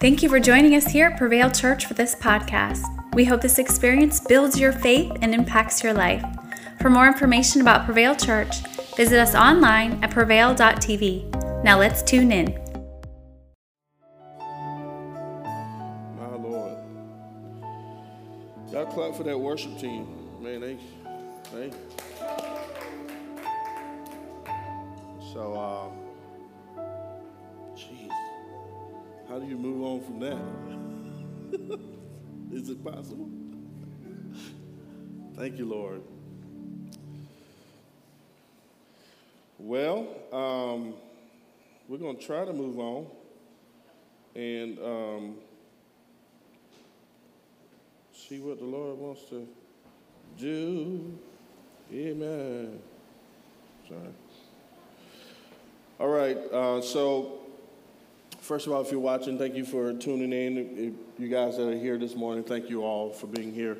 Thank you for joining us here at Prevail Church for this podcast. We hope this experience builds your faith and impacts your life. For more information about Prevail Church, visit us online at prevail.tv. Now let's tune in. My Lord. Y'all clap for that worship team. Man, they, they. So, uh, how do you move on from that? Is it possible? Thank you, Lord. Well, um, we're going to try to move on. And um, see what the Lord wants to do. Amen. Sorry. All right. Uh, so, first of all, if you're watching, thank you for tuning in. If you guys that are here this morning, thank you all for being here.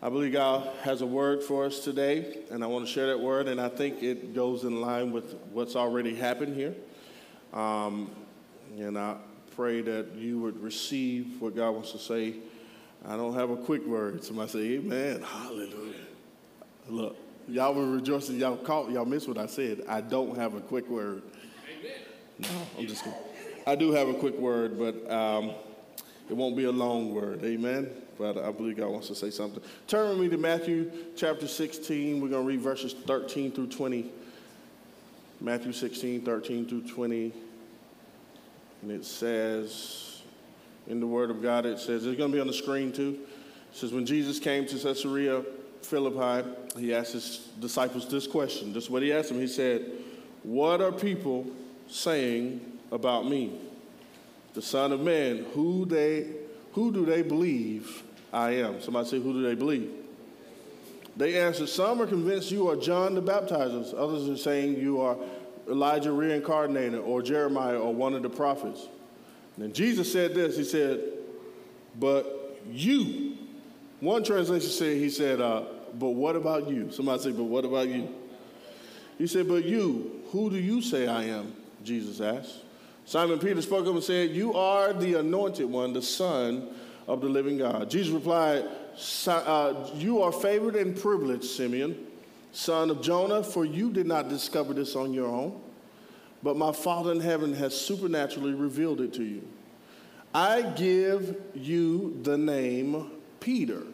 I believe God has a word for us today, and I want to share that word, and I think it goes in line with what's already happened here. Um, and I pray that you would receive what God wants to say. I don't have a quick word. Somebody say, Amen. Hallelujah. Look, y'all were rejoicing. Y'all caught, y'all missed what I said. I don't have a quick word. Amen. No, I'm just kidding. I do have a quick word, but um, it won't be a long word. Amen. But I believe God wants to say something. Turn with me to Matthew chapter 16. We're going to read verses 13 through 20. Matthew 16, 13 through 20. And it says, in the Word of God, it says, it's going to be on the screen too. It says, when Jesus came to Caesarea Philippi, he asked his disciples this question. This is what he asked them. He said, What are people saying about me? The Son of Man, who they who do they believe I am? Somebody say, Who do they believe? They answered, Some are convinced you are John the Baptizer. Others are saying you are Elijah reincarnated or Jeremiah or one of the prophets. And then Jesus said this He said, But you, one translation said, He said, uh, But what about you? Somebody say, But what about you? He said, But you, who do you say I am? Jesus asked. Simon Peter spoke up and said, You are the anointed one, the Son of the living God. Jesus replied, uh, You are favored and privileged, Simeon, son of Jonah, for you did not discover this on your own, but my Father in heaven has supernaturally revealed it to you. I give you the name Peter,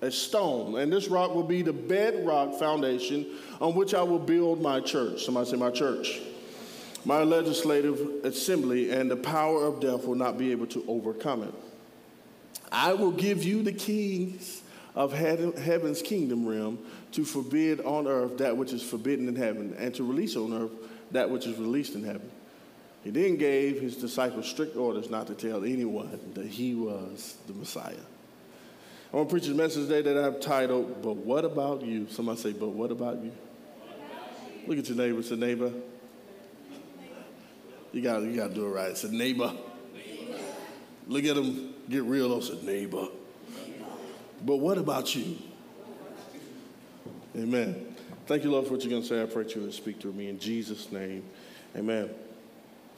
a stone, and this rock will be the bedrock foundation on which I will build my church. Somebody say, My church my legislative assembly, and the power of death will not be able to overcome it. I will give you the keys of heaven's kingdom realm to forbid on earth that which is forbidden in heaven, and to release on earth that which is released in heaven. He then gave his disciples strict orders not to tell anyone that he was the Messiah. I want to preach a message today that I've titled, But What About You? Somebody say, But What About You? Look at your neighbor, say, neighbor, you got you got to do it right. It's a neighbor. Look at him. Get real. It's a neighbor. But what about you? Amen. Thank you, Lord, for what you're going to say. I pray you would speak through me in Jesus' name. Amen.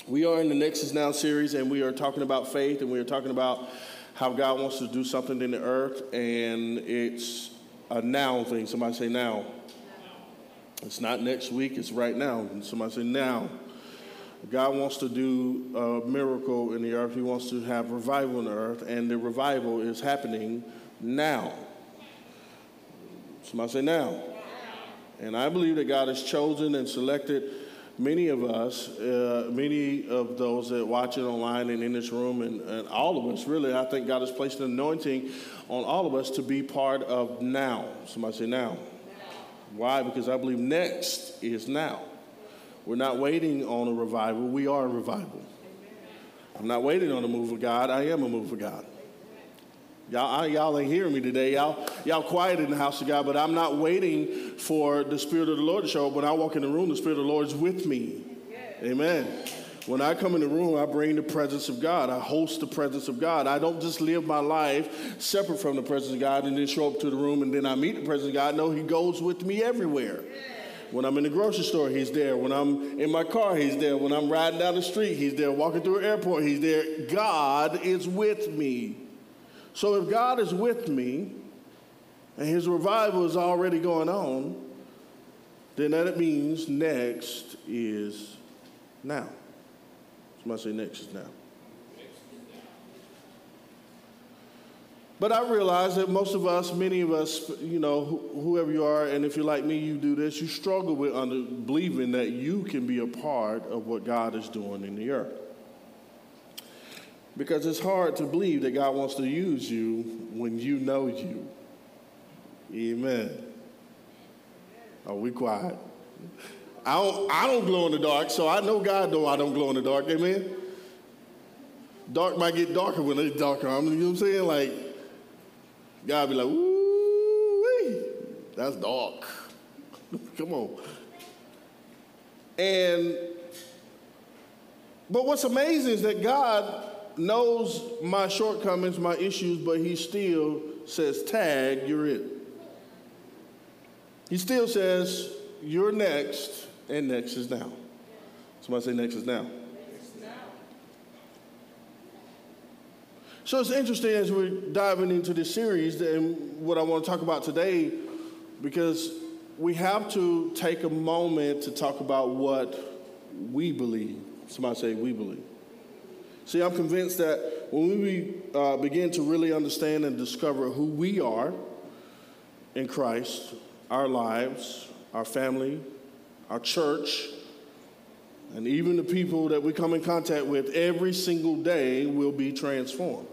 We are in the Nexus Now series, and we are talking about faith, and we are talking about how God wants to do something in the earth, and it's a now thing. Somebody say now. It's not next week, it's right now. Somebody say now. God wants to do a miracle in the earth. He wants to have revival in the earth, and the revival is happening now. Somebody say now. And I believe that God has chosen and selected many of us, uh, many of those that watch it online and in this room, and, and all of us, really. I think God has placed an anointing on all of us to be part of now. Somebody say now. Why? Because I believe next is now. We're not waiting on a revival, we are a revival. I'm not waiting on a move of God, I am a move of God. Y'all, y'all ain't hearing me today. Y'all, y'all quiet in the house of God, but I'm not waiting for the Spirit of the Lord to show up. When I walk in the room, the Spirit of the Lord is with me. Amen. When I come in the room, I bring the presence of God. I host the presence of God. I don't just live my life separate from the presence of God and then show up to the room and then I meet the presence of God. No, He goes with me everywhere. When I'm in the grocery store, he's there. When I'm in my car, he's there. When I'm riding down the street, he's there. Walking through an airport, he's there. God is with me. So if God is with me and his revival is already going on, then that means next is now. Somebody say next is now. But I realize that most of us, many of us, you know, whoever you are, and if you're like me, you do this, you struggle with under, believing that you can be a part of what God is doing in the earth. Because it's hard to believe that God wants to use you when you know you. Amen. Are we quiet? I don't, I don't glow in the dark, so I know God know I don't glow in the dark. Amen. Dark might get darker when it's darker. I mean, you know what I'm saying? Like, God be like, ooh, that's dark. Come on. And, but what's amazing is that God knows my shortcomings, my issues, but He still says, tag, you're it. He still says, you're next, and next is now. Somebody say, next is now. So it's interesting as we're diving into this series and what I want to talk about today, because we have to take a moment to talk about what we believe. Somebody say, we believe. See, I'm convinced that when we uh, begin to really understand and discover who we are in Christ, our lives, our family, our church, and even the people that we come in contact with every single day will be transformed.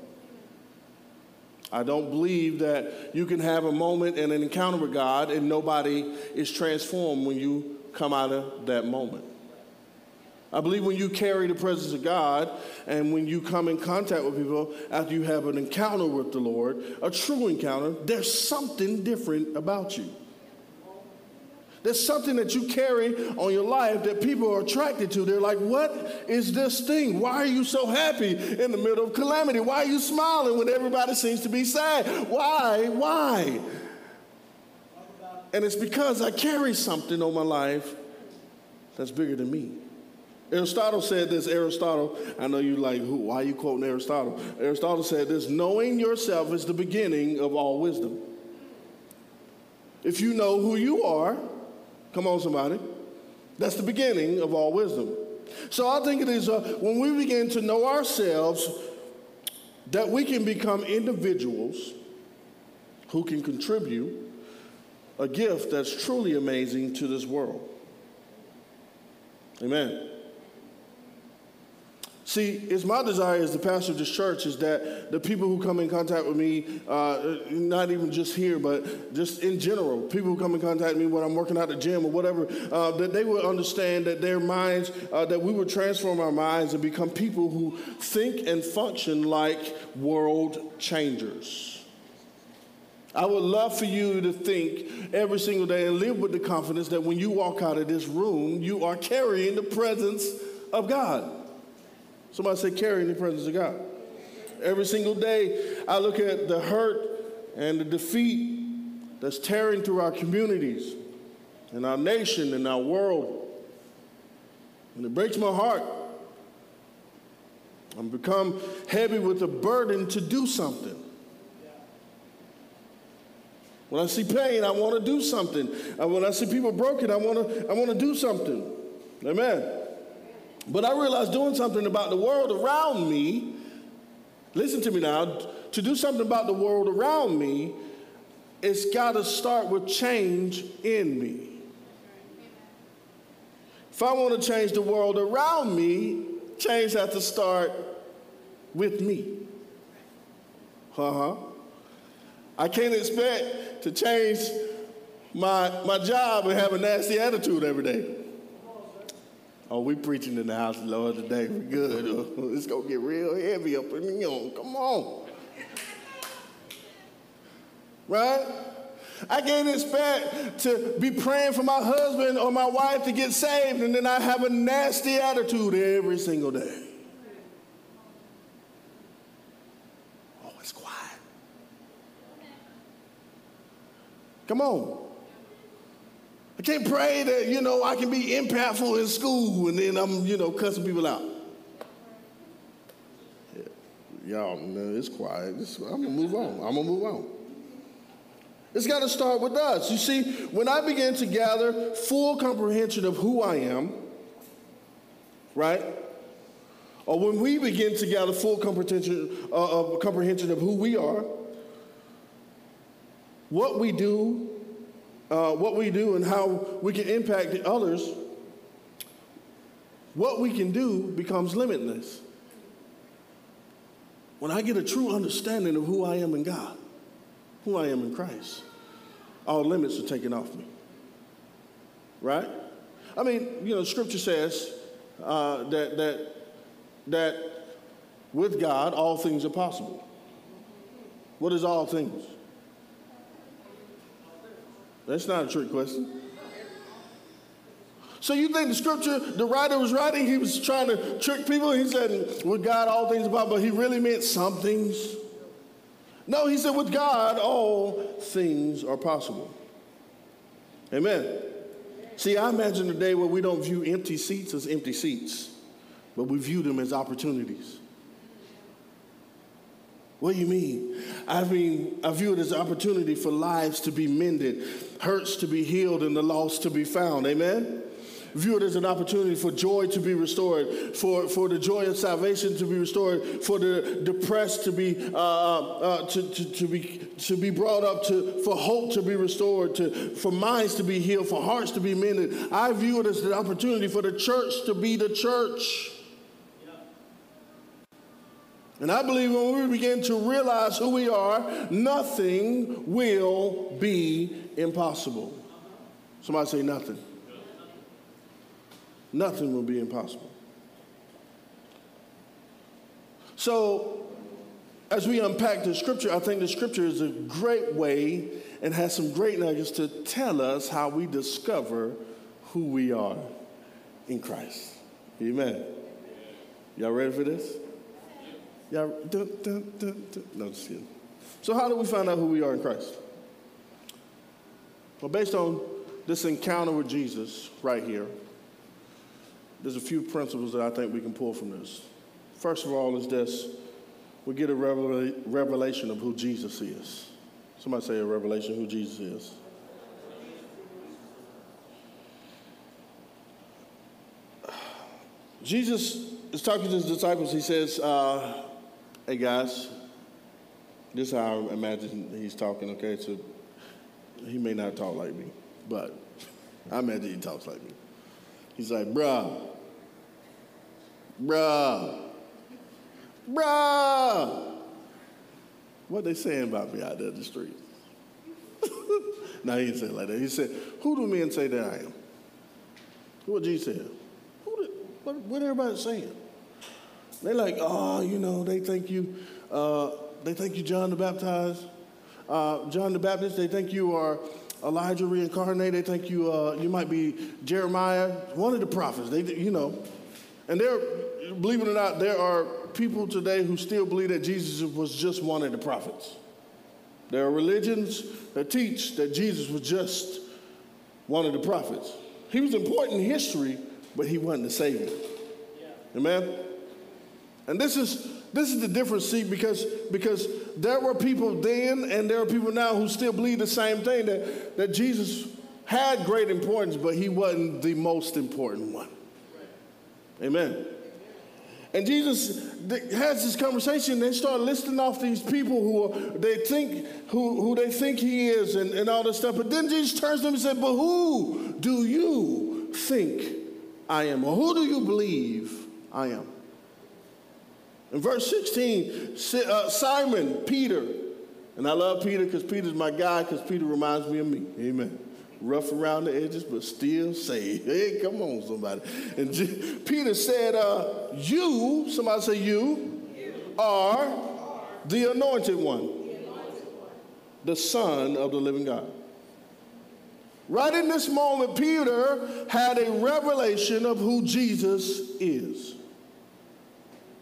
I don't believe that you can have a moment and an encounter with God and nobody is transformed when you come out of that moment. I believe when you carry the presence of God and when you come in contact with people after you have an encounter with the Lord, a true encounter, there's something different about you. There's something that you carry on your life that people are attracted to. They're like, What is this thing? Why are you so happy in the middle of calamity? Why are you smiling when everybody seems to be sad? Why? Why? And it's because I carry something on my life that's bigger than me. Aristotle said this. Aristotle, I know you like, who, why are you quoting Aristotle? Aristotle said this knowing yourself is the beginning of all wisdom. If you know who you are, Come on, somebody. That's the beginning of all wisdom. So I think it is uh, when we begin to know ourselves that we can become individuals who can contribute a gift that's truly amazing to this world. Amen. See, it's my desire as the pastor of this church is that the people who come in contact with me, uh, not even just here, but just in general, people who come in contact with me when I'm working out the gym or whatever, uh, that they would understand that their minds, uh, that we would transform our minds and become people who think and function like world changers. I would love for you to think every single day and live with the confidence that when you walk out of this room, you are carrying the presence of God. Somebody say, carrying the presence of God. Every single day, I look at the hurt and the defeat that's tearing through our communities and our nation and our world. And it breaks my heart. I'm become heavy with a burden to do something. When I see pain, I want to do something. When I see people broken, I want to I want to do something. Amen. But I realized doing something about the world around me, listen to me now, to do something about the world around me, it's got to start with change in me. If I want to change the world around me, change has to start with me. Uh huh. I can't expect to change my, my job and have a nasty attitude every day. Oh, we preaching in the house of the Lord today. We good. It's gonna get real heavy up in here. Come on. Right? I can't expect to be praying for my husband or my wife to get saved and then I have a nasty attitude every single day. Oh, it's quiet. Come on. I can't pray that, you know, I can be impactful in school and then I'm, you know, cussing people out. Y'all, man, it's quiet. It's, I'm going to move on. I'm going to move on. It's got to start with us. You see, when I begin to gather full comprehension of who I am, right? Or when we begin to gather full comprehension, uh, comprehension of who we are, what we do, uh, what we do, and how we can impact others, what we can do becomes limitless. When I get a true understanding of who I am in God, who I am in Christ, all limits are taken off me. Right? I mean, you know, Scripture says uh, that that that with God all things are possible. What is all things? That's not a trick question. So you think the scripture, the writer was writing, he was trying to trick people. He said, with God all things are possible, but he really meant some things. No, he said, with God, all things are possible. Amen. See, I imagine a day where we don't view empty seats as empty seats, but we view them as opportunities. What do you mean? I mean, I view it as an opportunity for lives to be mended, hurts to be healed, and the lost to be found. Amen? view it as an opportunity for joy to be restored, for, for the joy of salvation to be restored, for the depressed to be, uh, uh, to, to, to, be, to be brought up, to, for hope to be restored, to, for minds to be healed, for hearts to be mended. I view it as an opportunity for the church to be the church. And I believe when we begin to realize who we are, nothing will be impossible. Somebody say nothing nothing will be impossible. So, as we unpack the scripture, I think the scripture is a great way and has some great nuggets to tell us how we discover who we are in Christ. Amen. Y'all ready for this? Y'all, dun, dun, dun, no, just kidding. So, how do we find out who we are in Christ? Well, based on this encounter with Jesus right here, there's a few principles that I think we can pull from this. First of all, is this we get a revelation of who Jesus is. Somebody say a revelation who Jesus is. Jesus is talking to his disciples. He says, uh, Hey guys, this is how I imagine he's talking, okay? So he may not talk like me, but I imagine he talks like me. He's like, Bruh, Bruh. Bruh. What they saying about me out there in the street? no, he didn't say it like that. He said, Who do men say that I am? What Jesus said? Who did, what, what everybody saying? They like, oh, you know, they think you, uh, they think you John the Baptist, uh, John the Baptist. They think you are Elijah reincarnated. They think you, uh, you might be Jeremiah, one of the prophets. They, you know, and there, believe it or not, there are people today who still believe that Jesus was just one of the prophets. There are religions that teach that Jesus was just one of the prophets. He was important in history, but he wasn't the Savior. Yeah. Amen? And this is this is the difference, see, because because there were people then and there are people now who still believe the same thing that, that Jesus had great importance, but he wasn't the most important one. Amen. And Jesus has this conversation. They start listing off these people who are, they think who, who they think he is and, and all this stuff. But then Jesus turns to them and said, But who do you think I am? Or who do you believe I am? In verse 16, uh, Simon, Peter, and I love Peter because Peter's my guy because Peter reminds me of me. Amen rough around the edges, but still saved. Hey, come on, somebody. And Peter said, uh, You, somebody say, You, you are the anointed one, the Son of the living God. Right in this moment, Peter had a revelation of who Jesus is.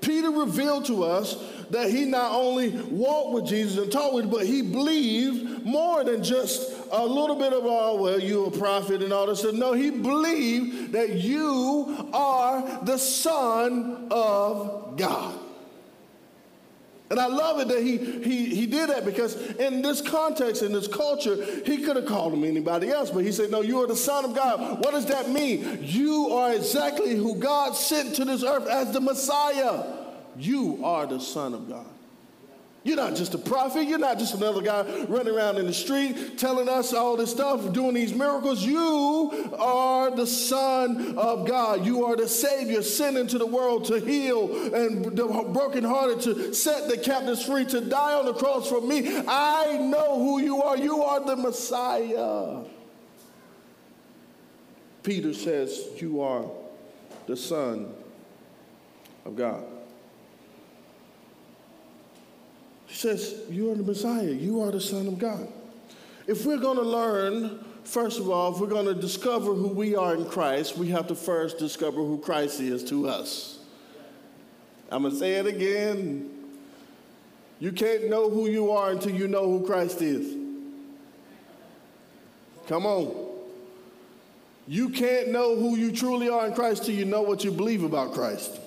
Peter revealed to us that he not only walked with Jesus and talked with, him, but he believed more than just a little bit of, oh, well, you're a prophet and all this stuff. No, he believed that you are the Son of God. And I love it that he, he, he did that because in this context, in this culture, he could have called him anybody else, but he said, No, you are the Son of God. What does that mean? You are exactly who God sent to this earth as the Messiah. You are the Son of God. You're not just a prophet. You're not just another guy running around in the street telling us all this stuff, doing these miracles. You are the Son of God. You are the Savior sent into the world to heal and the brokenhearted, to set the captives free, to die on the cross for me. I know who you are. You are the Messiah. Peter says, You are the Son of God. He says, You are the Messiah. You are the Son of God. If we're going to learn, first of all, if we're going to discover who we are in Christ, we have to first discover who Christ is to us. I'm going to say it again. You can't know who you are until you know who Christ is. Come on. You can't know who you truly are in Christ till you know what you believe about Christ.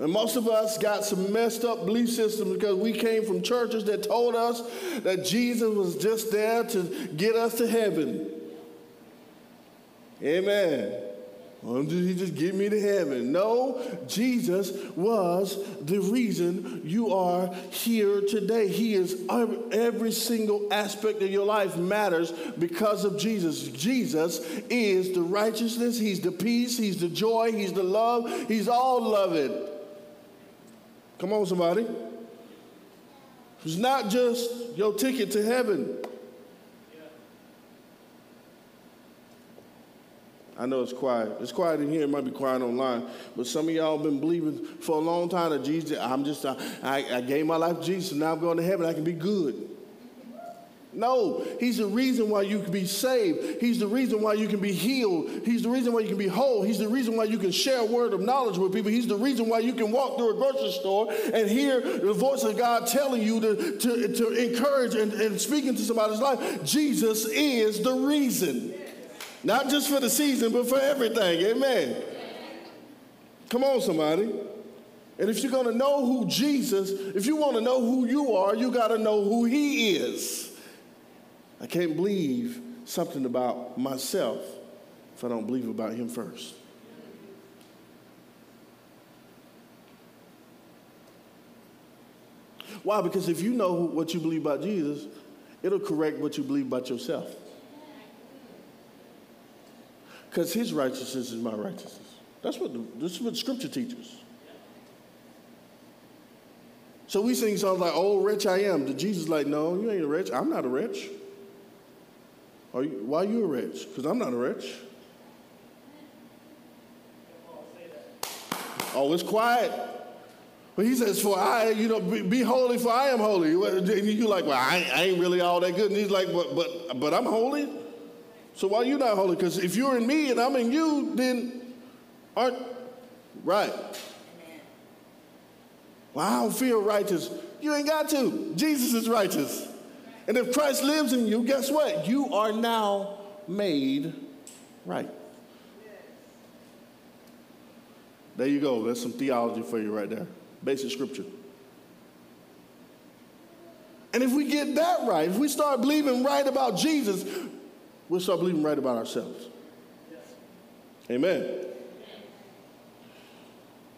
And most of us got some messed up belief systems because we came from churches that told us that Jesus was just there to get us to heaven. Amen. Well, he just get me to heaven. No, Jesus was the reason you are here today. He is every single aspect of your life matters because of Jesus. Jesus is the righteousness, He's the peace, He's the joy, He's the love, He's all it. Come on, somebody. It's not just your ticket to heaven. I know it's quiet. It's quiet in here. It might be quiet online. But some of y'all been believing for a long time that Jesus, I'm just, I, I gave my life to Jesus, now I'm going to heaven. I can be good. No, he's the reason why you can be saved. He's the reason why you can be healed. He's the reason why you can be whole. He's the reason why you can share a word of knowledge with people. He's the reason why you can walk through a grocery store and hear the voice of God telling you to, to, to encourage and, and speaking to somebody's life. Jesus is the reason. Not just for the season, but for everything. Amen. Come on, somebody. And if you're going to know who Jesus, if you want to know who you are, you got to know who he is. I can't believe something about myself if I don't believe about Him first. Why? Because if you know what you believe about Jesus, it'll correct what you believe about yourself. Because his righteousness is my righteousness. That's what the, this is what Scripture teaches. So we sing songs like, "Oh, wretch I am." The Jesus like, "No, you ain't a wretch. I'm not a rich." Are you, why are you rich? Because I'm not a rich. Oh, it's quiet. But he says, For I, you know, be, be holy, for I am holy. And you're like, Well, I, I, ain't really all that good. And he's like, But, but, but I'm holy. So why are you not holy? Because if you're in me and I'm in you, then aren't right. Well, I don't feel righteous. You ain't got to. Jesus is righteous. And if Christ lives in you, guess what? You are now made right. There you go. That's some theology for you right there. Basic scripture. And if we get that right, if we start believing right about Jesus, we'll start believing right about ourselves. Amen.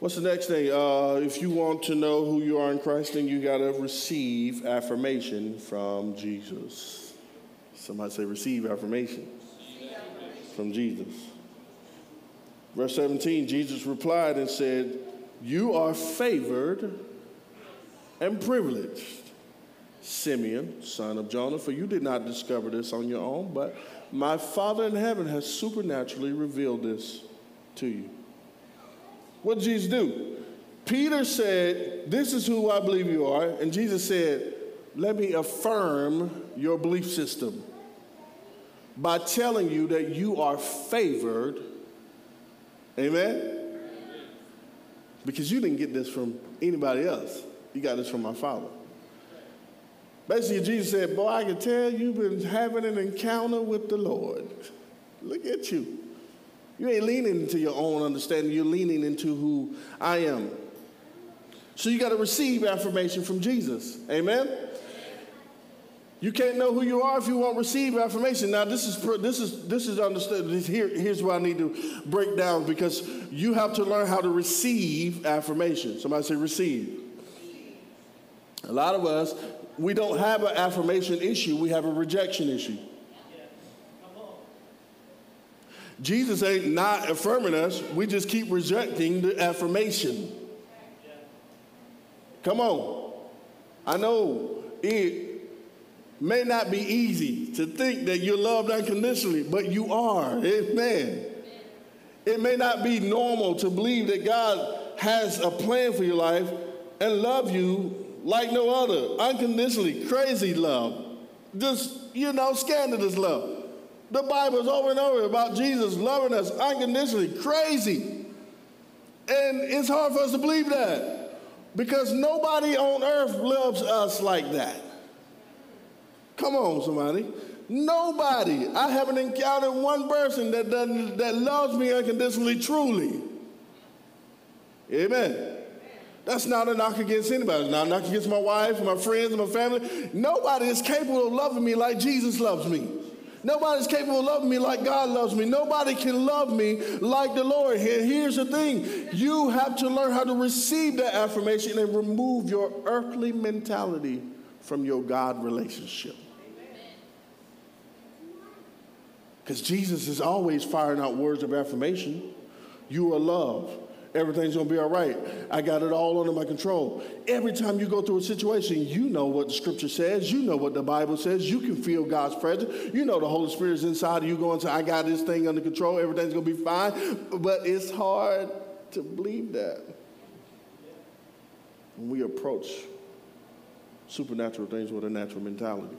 What's the next thing? Uh, if you want to know who you are in Christ, then you got to receive affirmation from Jesus. Somebody say, receive affirmation from Jesus. Verse 17 Jesus replied and said, You are favored and privileged, Simeon, son of Jonah, for you did not discover this on your own, but my Father in heaven has supernaturally revealed this to you. What did Jesus do? Peter said, This is who I believe you are. And Jesus said, Let me affirm your belief system by telling you that you are favored. Amen? Because you didn't get this from anybody else. You got this from my Father. Basically, Jesus said, Boy, I can tell you've been having an encounter with the Lord. Look at you. You ain't leaning into your own understanding, you're leaning into who I am. So you got to receive affirmation from Jesus. Amen? You can't know who you are if you won't receive affirmation. Now, this is this is this is understood. Here, here's what I need to break down because you have to learn how to receive affirmation. Somebody say receive. A lot of us we don't have an affirmation issue, we have a rejection issue. Jesus ain't not affirming us, we just keep rejecting the affirmation. Come on. I know it may not be easy to think that you're loved unconditionally, but you are. Amen. It may not be normal to believe that God has a plan for your life and love you like no other, unconditionally, crazy love, just, you know, scandalous love. The Bible is over and over about Jesus loving us unconditionally, crazy. And it's hard for us to believe that because nobody on earth loves us like that. Come on, somebody. Nobody. I haven't encountered one person that, doesn't, that loves me unconditionally, truly. Amen. That's not a knock against anybody. It's not a knock against my wife, my friends, my family. Nobody is capable of loving me like Jesus loves me. Nobody's capable of loving me like God loves me. Nobody can love me like the Lord. And here's the thing you have to learn how to receive that affirmation and remove your earthly mentality from your God relationship. Because Jesus is always firing out words of affirmation. You are loved. Everything's gonna be all right. I got it all under my control. Every time you go through a situation, you know what the scripture says, you know what the Bible says, you can feel God's presence, you know the Holy Spirit is inside of you going to, I got this thing under control, everything's gonna be fine. But it's hard to believe that. When we approach supernatural things with a natural mentality.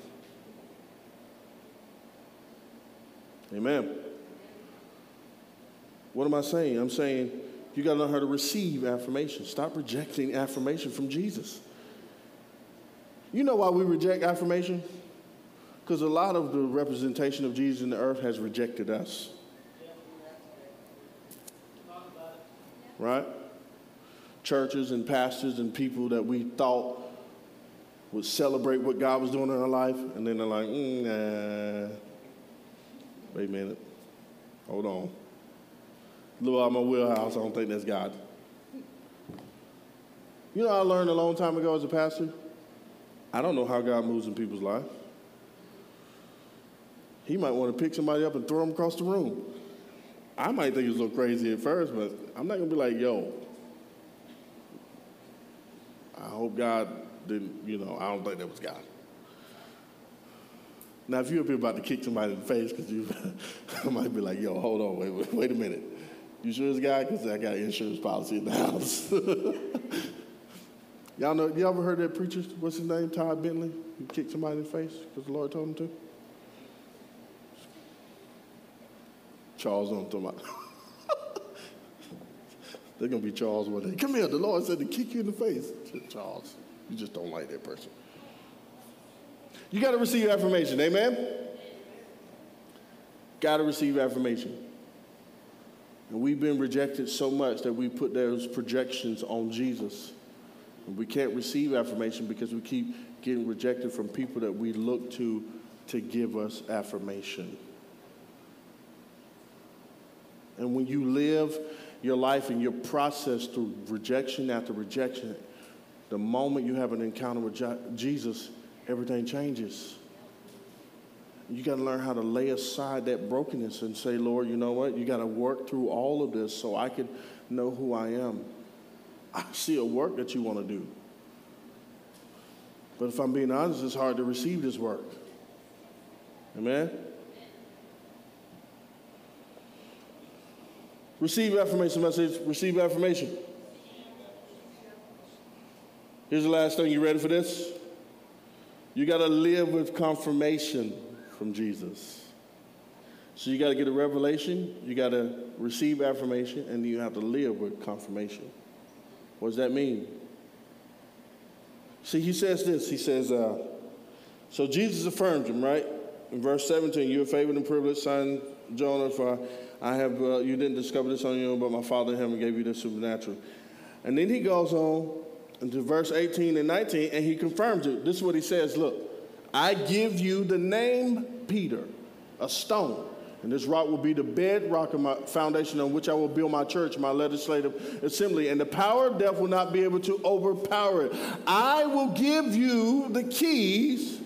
Amen. What am I saying? I'm saying you got to learn how to receive affirmation. Stop rejecting affirmation from Jesus. You know why we reject affirmation? Because a lot of the representation of Jesus in the earth has rejected us. Right? Churches and pastors and people that we thought would celebrate what God was doing in our life, and then they're like, mm, nah. wait a minute, hold on little out of my wheelhouse. I don't think that's God. You know, I learned a long time ago as a pastor. I don't know how God moves in people's life. He might want to pick somebody up and throw them across the room. I might think it's a little crazy at first, but I'm not gonna be like, yo. I hope God didn't, you know, I don't think that was God. Now, if you're about to kick somebody in the face, because you, might be like, yo, hold on, wait, wait, wait a minute. You sure God? Because I got an insurance policy in the house. Y'all know, you ever heard that preacher, what's his name, Todd Bentley? He kicked somebody in the face because the Lord told him to? Charles, I'm talking about. They're going to be Charles one day. Come here, the Lord said to kick you in the face. Charles, you just don't like that person. You got to receive affirmation, amen? Got to receive affirmation. And we've been rejected so much that we put those projections on Jesus. And we can't receive affirmation because we keep getting rejected from people that we look to to give us affirmation. And when you live your life and your process through rejection after rejection, the moment you have an encounter with Jesus, everything changes. You got to learn how to lay aside that brokenness and say, Lord, you know what? You got to work through all of this so I can know who I am. I see a work that you want to do. But if I'm being honest, it's hard to receive this work. Amen? Receive affirmation message. Receive affirmation. Here's the last thing. You ready for this? You got to live with confirmation from Jesus. So you got to get a revelation, you got to receive affirmation, and you have to live with confirmation. What does that mean? See, he says this. He says, uh, so Jesus affirmed him, right? In verse 17, you are favored and privileged, son Jonah, for I have, uh, you didn't discover this on your own, but my Father in heaven gave you the supernatural. And then he goes on into verse 18 and 19, and he confirms it. This is what he says Look, I give you the name Peter, a stone. And this rock will be the bedrock of my foundation on which I will build my church, my legislative assembly. And the power of death will not be able to overpower it. I will give you the keys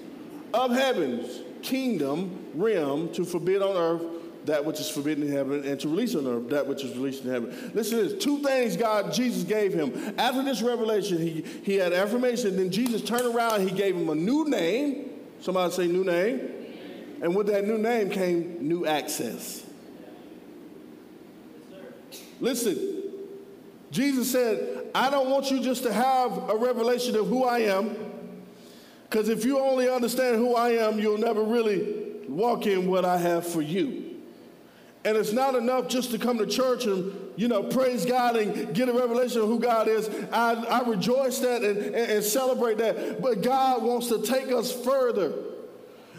of heaven's kingdom realm to forbid on earth that which is forbidden in heaven and to release on earth that which is released in heaven. Listen to this. Two things God, Jesus gave him. After this revelation, he, he had affirmation. Then Jesus turned around he gave him a new name. Somebody say new name. And with that new name came new access. Listen, Jesus said, I don't want you just to have a revelation of who I am, because if you only understand who I am, you'll never really walk in what I have for you. And it's not enough just to come to church and, you know, praise God and get a revelation of who God is. I, I rejoice that and, and, and celebrate that. But God wants to take us further.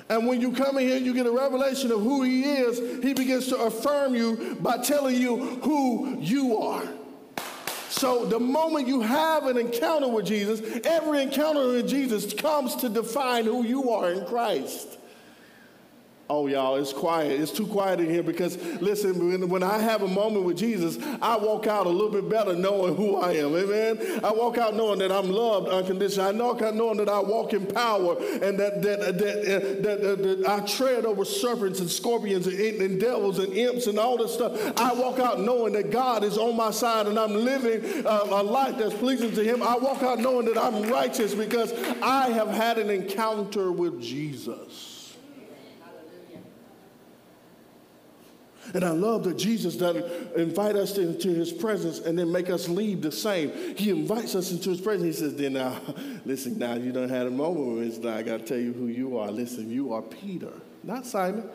And when you come in here, you get a revelation of who He is. He begins to affirm you by telling you who you are. So the moment you have an encounter with Jesus, every encounter with Jesus comes to define who you are in Christ. Oh, y'all, it's quiet. It's too quiet in here because, listen, when, when, I have a moment with Jesus, I walk out a little bit better knowing who I am. Amen. I walk out knowing that I'm loved unconditionally. I walk out knowing that I walk in power and that, that, that, that, I tread over serpents and scorpions and, devils and imps and all this stuff. I walk out knowing that God is on my side and I'm living a, a life that's pleasing to Him. I walk out knowing that I'm righteous because I have had an encounter with Jesus. And I love that Jesus doesn't invite us into his presence and then make us leave the same. He invites us into his presence. He says, then now, listen, now you don't have a moment with me. I got to tell you who you are. Listen, you are Peter, not Simon.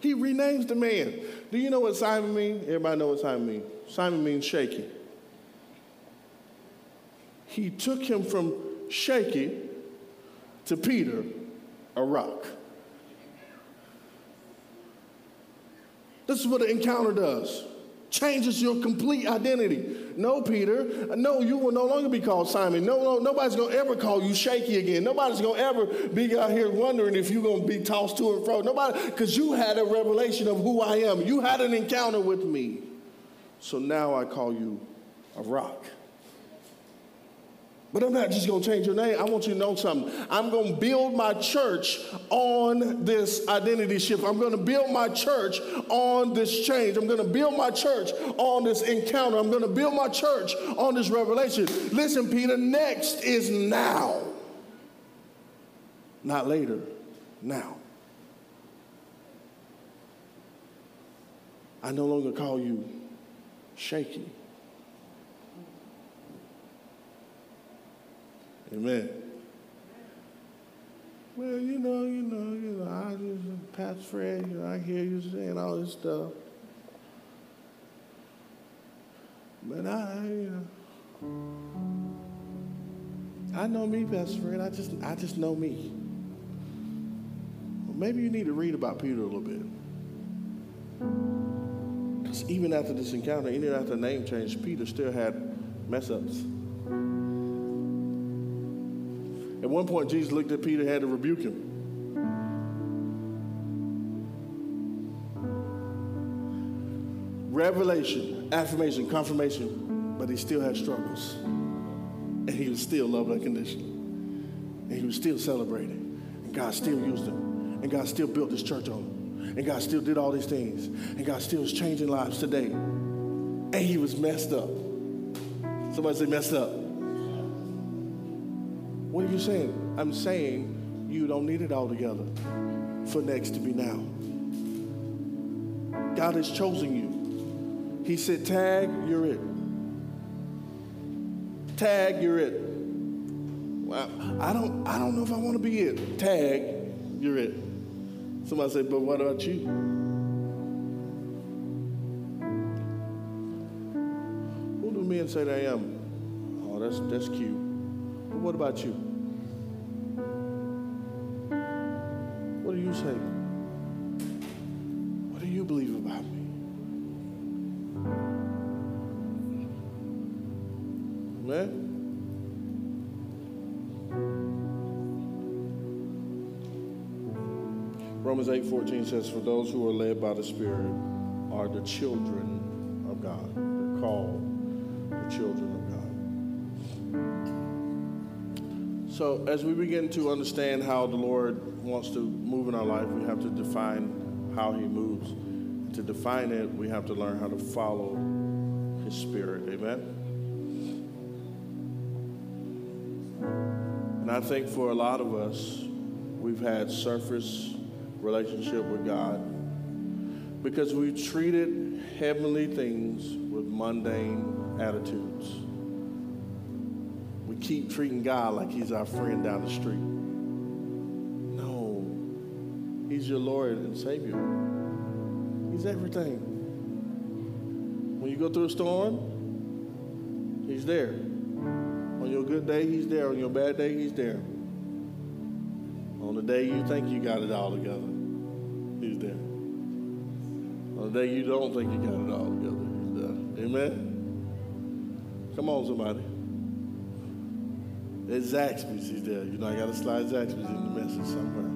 He renames the man. Do you know what Simon means? Everybody know what Simon means. Simon means shaky. He took him from shaky to Peter, a rock. This is what an encounter does. Changes your complete identity. No, Peter. No, you will no longer be called Simon. No, no, nobody's gonna ever call you shaky again. Nobody's gonna ever be out here wondering if you're gonna be tossed to and fro. Nobody, because you had a revelation of who I am. You had an encounter with me. So now I call you a rock. But I'm not just going to change your name. I want you to know something. I'm going to build my church on this identity shift. I'm going to build my church on this change. I'm going to build my church on this encounter. I'm going to build my church on this revelation. Listen, Peter, next is now. Not later, now. I no longer call you shaky. Amen. Well, you know, you know, you know, I just, Pastor Fred, you know, I hear you saying all this stuff. But I, you know, I know me, Pastor Fred. I just, I just know me. Well, maybe you need to read about Peter a little bit. Because even after this encounter, even after the name change, Peter still had mess ups. At one point, Jesus looked at Peter and had to rebuke him. Revelation, affirmation, confirmation, but he still had struggles. And he was still loved unconditionally. And he was still celebrating. And God still used him. And God still built this church on him. And God still did all these things. And God still is changing lives today. And he was messed up. Somebody say messed up. What are you saying? I'm saying you don't need it all together for next to be now. God has chosen you. He said, Tag, you're it. Tag, you're it. Well, I don't, I don't know if I want to be it. Tag, you're it. Somebody said, but what about you? Who do men say they am? Oh, that's that's cute. But what about you? What do you say? What do you believe about me? Amen? Romans 8:14 says, "For those who are led by the Spirit are the children of God. They're called the children of God." So, as we begin to understand how the Lord wants to move in our life, we have to define how He moves. To define it, we have to learn how to follow His Spirit. Amen. And I think for a lot of us, we've had surface relationship with God because we've treated heavenly things with mundane attitudes. Keep treating God like He's our friend down the street. No, He's your Lord and Savior. He's everything. When you go through a storm, He's there. On your good day, He's there. On your bad day, He's there. On the day you think you got it all together, He's there. On the day you don't think you got it all together, He's there. Amen? Come on, somebody. There's Zaxby's, He's there. You know, I got to slide Zaxby's in the message somewhere.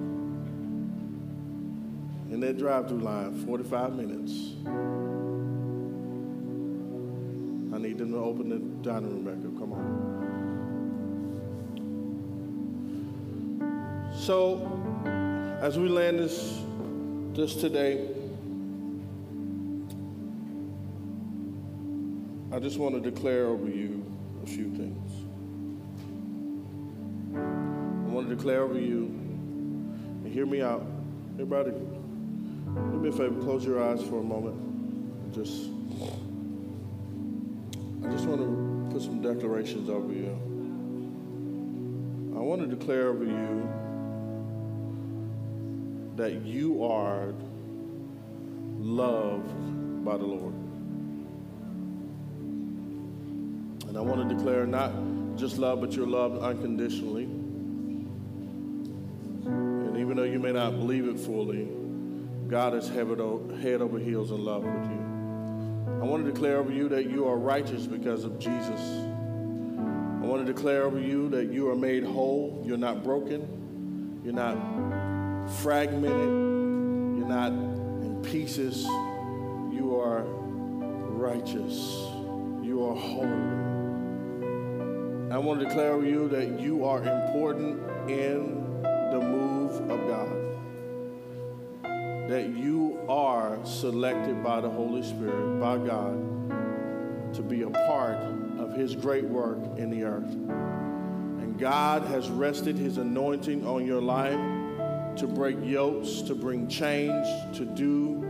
In that drive through line, 45 minutes. I need them to open the dining room back up. Come on. So, as we land this, this today, I just want to declare over you a few things. Declare over you, and hear me out. Everybody, do me a favor, close your eyes for a moment. Just, I just want to put some declarations over you. I want to declare over you that you are loved by the Lord. And I want to declare not just love, but you're loved unconditionally. May not believe it fully, God is head over heels in love with you. I want to declare over you that you are righteous because of Jesus. I want to declare over you that you are made whole. You're not broken. You're not fragmented. You're not in pieces. You are righteous. You are whole. I want to declare over you that you are important in the move of God. That you are selected by the Holy Spirit, by God, to be a part of His great work in the earth. And God has rested His anointing on your life to break yokes, to bring change, to do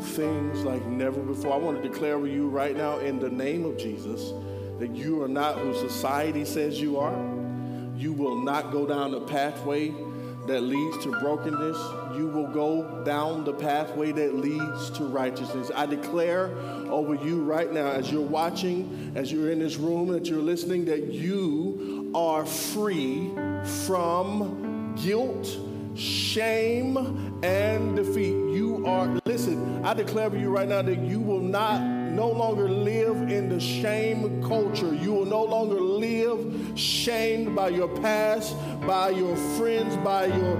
things like never before. I want to declare with you right now in the name of Jesus that you are not who society says you are. You will not go down the pathway that leads to brokenness. You will go down the pathway that leads to righteousness. I declare over you right now, as you're watching, as you're in this room, that you're listening, that you are free from guilt shame and defeat. You are, listen, I declare for you right now that you will not no longer live in the shame culture. You will no longer live shamed by your past, by your friends, by your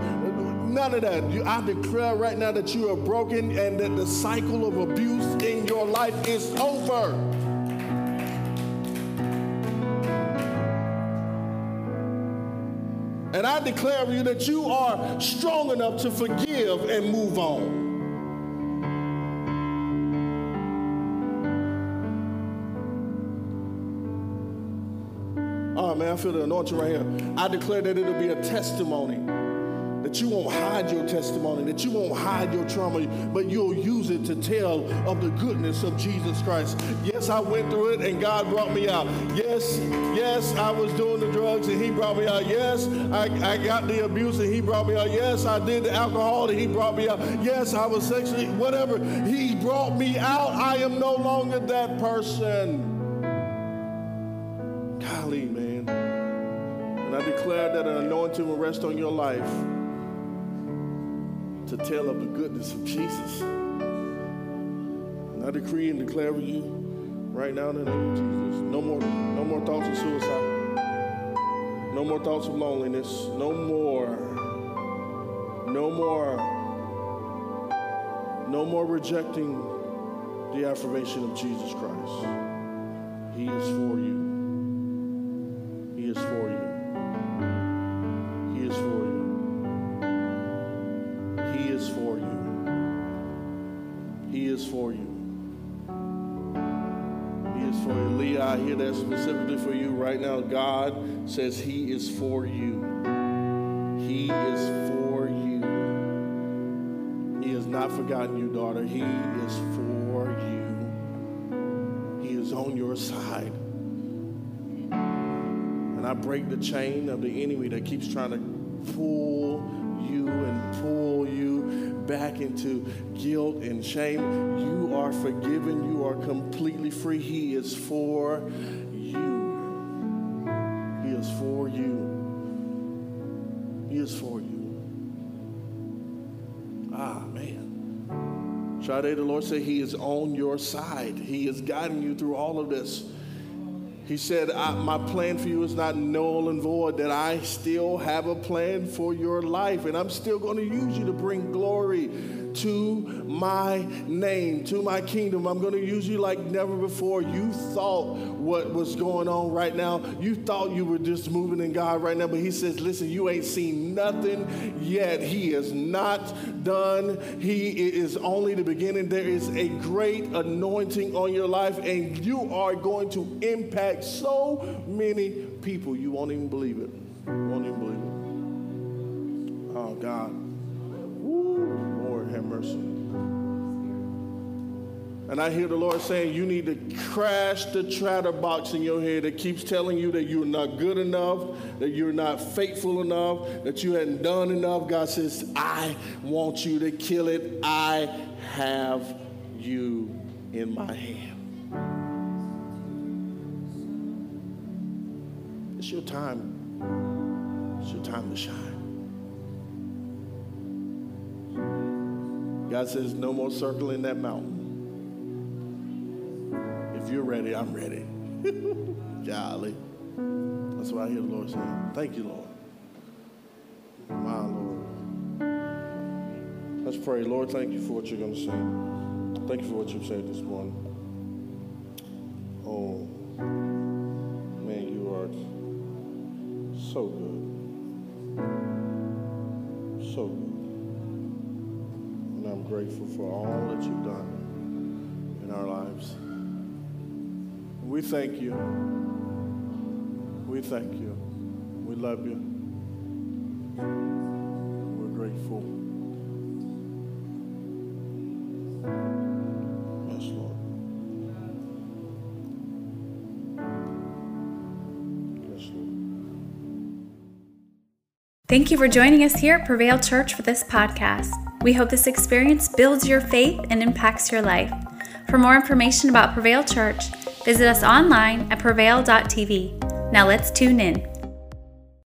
none of that. I declare right now that you are broken and that the cycle of abuse in your life is over. And I declare you that you are strong enough to forgive and move on. Man, I feel the anointing right here. I declare that it'll be a testimony that you won't hide your testimony, that you won't hide your trauma, but you'll use it to tell of the goodness of Jesus Christ. Yes, I went through it and God brought me out. Yes, yes, I was doing the drugs and He brought me out. Yes, I, I got the abuse and He brought me out. Yes, I did the alcohol and He brought me out. Yes, I was sexually, whatever. He brought me out. I am no longer that person. That an anointing will rest on your life to tell of the goodness of Jesus. And I decree and declare over you right now in the name of Jesus. No more, no more thoughts of suicide. No more thoughts of loneliness. No more. No more. No more rejecting the affirmation of Jesus Christ. He is for you. For you right now. God says He is for you. He is for you. He has not forgotten you, daughter. He is for you. He is on your side. And I break the chain of the enemy that keeps trying to pull you and pull you back into guilt and shame. You are forgiven. You are completely free. He is for for you. He is for you. Ah, man. Sade, the Lord said He is on your side. He is guiding you through all of this. He said, My plan for you is not null and void, that I still have a plan for your life, and I'm still going to use you to bring glory to my name, to my kingdom. I'm going to use you like never before. You thought what was going on right now, you thought you were just moving in God right now, but He says, Listen, you ain't seen nothing yet. He is not done, He is only the beginning. There is a great anointing on your life, and you are going to impact so many people. You won't even believe it. You won't even believe it. Oh, God. Have mercy. And I hear the Lord saying, You need to crash the chatter box in your head that keeps telling you that you're not good enough, that you're not faithful enough, that you hadn't done enough. God says, I want you to kill it. I have you in my hand. It's your time. It's your time to shine. God says, No more circling that mountain. If you're ready, I'm ready. Golly. That's what I hear the Lord saying. Thank you, Lord. My Lord. Let's pray. Lord, thank you for what you're going to say. Thank you for what you've said this morning. Oh, man, you are so good. Grateful for all that you've done in our lives. We thank you. We thank you. We love you. We're grateful. Yes, Lord. Yes, Lord. Thank you for joining us here at Prevail Church for this podcast. We hope this experience builds your faith and impacts your life. For more information about Prevail Church, visit us online at prevail.tv. Now let's tune in.